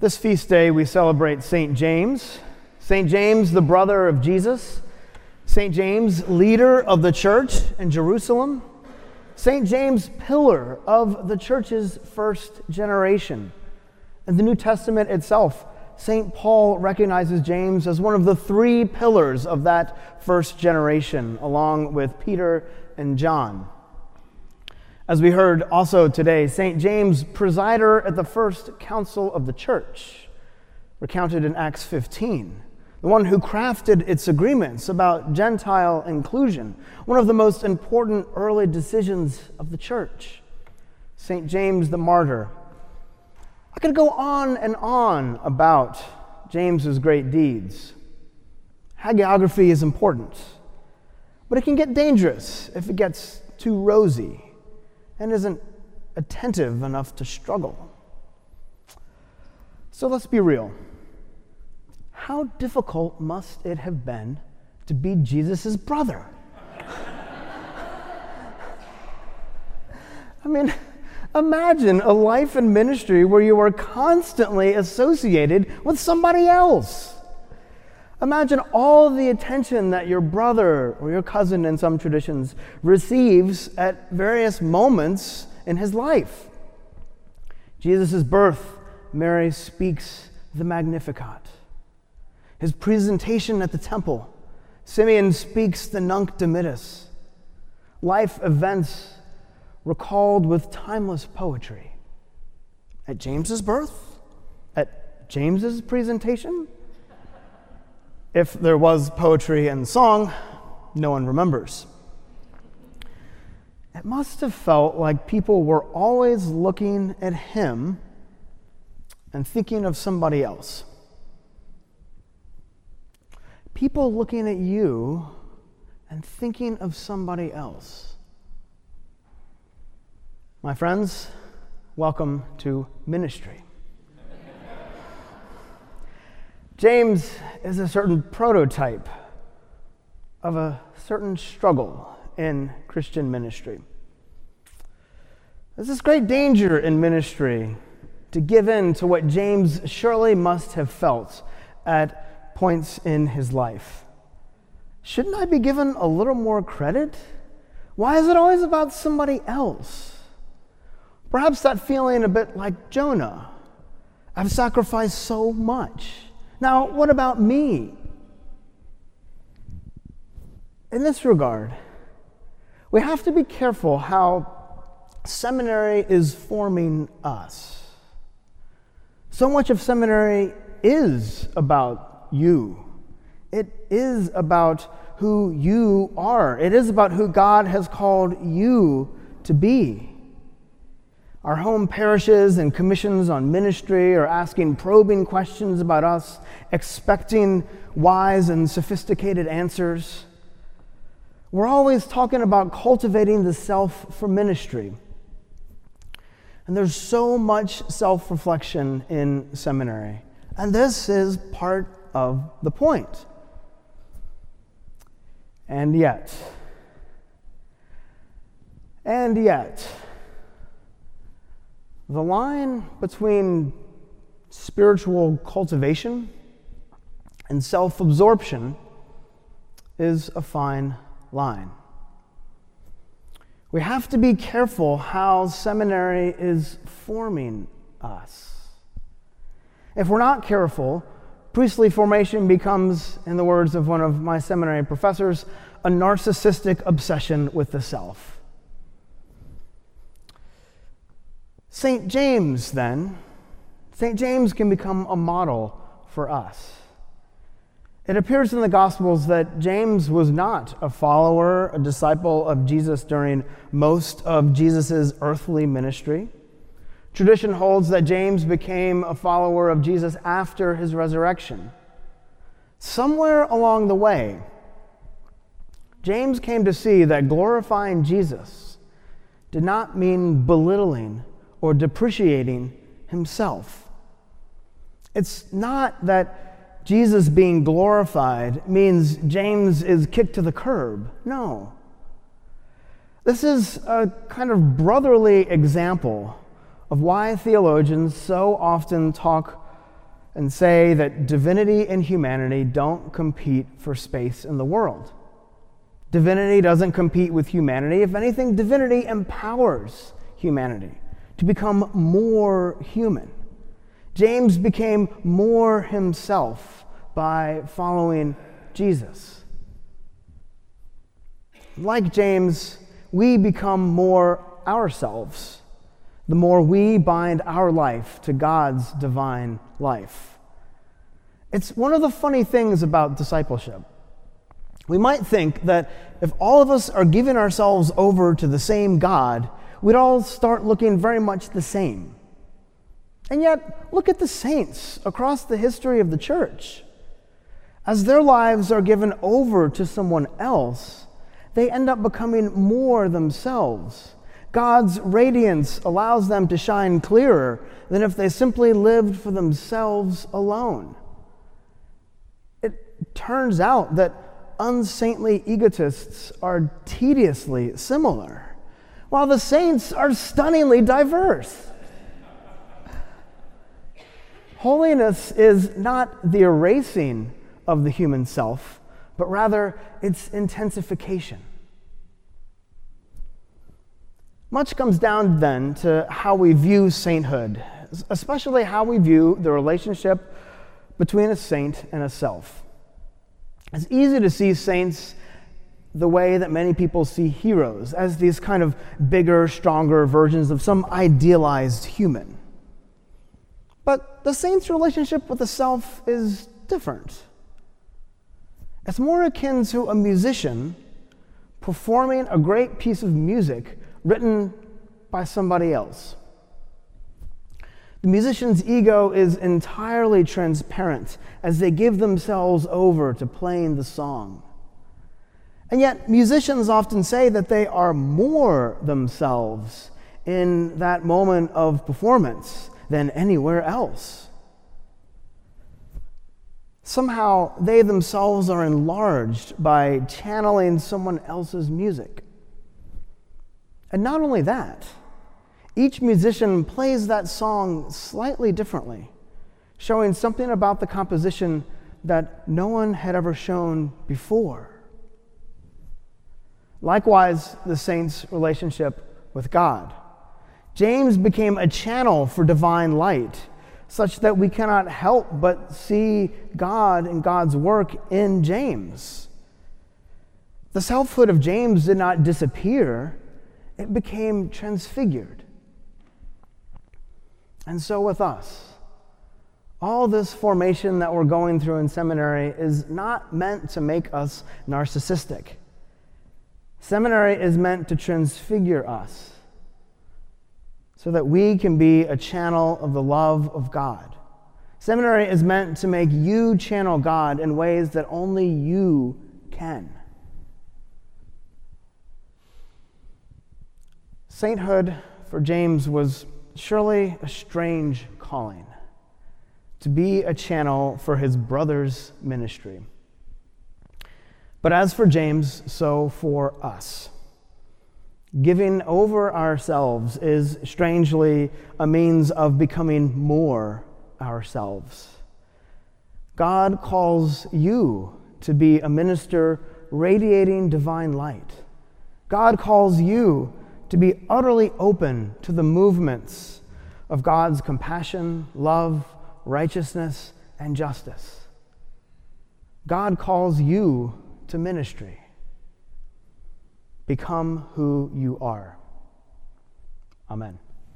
This feast day, we celebrate St. James. St. James, the brother of Jesus. St. James, leader of the church in Jerusalem. St. James, pillar of the church's first generation. In the New Testament itself, St. Paul recognizes James as one of the three pillars of that first generation, along with Peter and John. As we heard also today, St. James, presider at the first council of the church, recounted in Acts 15, the one who crafted its agreements about Gentile inclusion, one of the most important early decisions of the church. St. James the martyr. I could go on and on about James's great deeds. Hagiography is important, but it can get dangerous if it gets too rosy and isn't attentive enough to struggle. So let's be real. How difficult must it have been to be Jesus' brother? I mean, imagine a life and ministry where you are constantly associated with somebody else. Imagine all the attention that your brother or your cousin, in some traditions, receives at various moments in his life. Jesus' birth, Mary speaks the Magnificat. His presentation at the temple, Simeon speaks the Nunc Dimittis. Life events recalled with timeless poetry. At James's birth, at James's presentation, if there was poetry and song, no one remembers. It must have felt like people were always looking at him and thinking of somebody else. People looking at you and thinking of somebody else. My friends, welcome to ministry. James is a certain prototype of a certain struggle in Christian ministry. There's this great danger in ministry to give in to what James surely must have felt at points in his life. Shouldn't I be given a little more credit? Why is it always about somebody else? Perhaps that feeling a bit like Jonah. I've sacrificed so much. Now, what about me? In this regard, we have to be careful how seminary is forming us. So much of seminary is about you. It is about who you are. It is about who God has called you to be. Our home parishes and commissions on ministry are asking probing questions about us, expecting wise and sophisticated answers. We're always talking about cultivating the self for ministry. And there's so much self reflection in seminary. And this is part of the point. And yet, and yet, the line between spiritual cultivation and self absorption is a fine line. We have to be careful how seminary is forming us. If we're not careful, priestly formation becomes, in the words of one of my seminary professors, a narcissistic obsession with the self. St. James, then, St. James can become a model for us. It appears in the Gospels that James was not a follower, a disciple of Jesus during most of Jesus' earthly ministry. Tradition holds that James became a follower of Jesus after his resurrection. Somewhere along the way, James came to see that glorifying Jesus did not mean belittling or depreciating himself. It's not that Jesus being glorified means James is kicked to the curb. No. This is a kind of brotherly example of why theologians so often talk and say that divinity and humanity don't compete for space in the world. Divinity doesn't compete with humanity. If anything, divinity empowers humanity to become more human. James became more himself by following Jesus. Like James, we become more ourselves the more we bind our life to God's divine life. It's one of the funny things about discipleship. We might think that if all of us are giving ourselves over to the same God, we'd all start looking very much the same. And yet, look at the saints across the history of the church. As their lives are given over to someone else, they end up becoming more themselves. God's radiance allows them to shine clearer than if they simply lived for themselves alone. It turns out that unsaintly egotists are tediously similar, while the saints are stunningly diverse. Holiness is not the erasing of the human self, but rather its intensification. Much comes down then to how we view sainthood, especially how we view the relationship between a saint and a self. It's easy to see saints the way that many people see heroes, as these kind of bigger, stronger versions of some idealized human. But the saint's relationship with the self is different. It's more akin to a musician performing a great piece of music written by somebody else. The musician's ego is entirely transparent as they give themselves over to playing the song. And yet, musicians often say that they are more themselves in that moment of performance than anywhere else. Somehow, they themselves are enlarged by channeling someone else's music. And not only that, each musician plays that song slightly differently, showing something about the composition that no one had ever shown before. Likewise, the saint's relationship with God. James became a channel for divine light, such that we cannot help but see God and God's work in James. The selfhood of James did not disappear it became transfigured. And so with us. All this formation that we're going through in seminary is not meant to make us narcissistic. Seminary is meant to transfigure us so that we can be a channel of the love of God. Seminary is meant to make you channel God in ways that only you can. Sainthood for James was surely a strange calling to be a channel for his brother's ministry. But as for James, so for us. Giving over ourselves is strangely a means of becoming more ourselves. God calls you to be a minister radiating divine light. God calls you to be utterly open to the movements of God's compassion, love, righteousness, and justice. God calls you to ministry. Become who you are. Amen.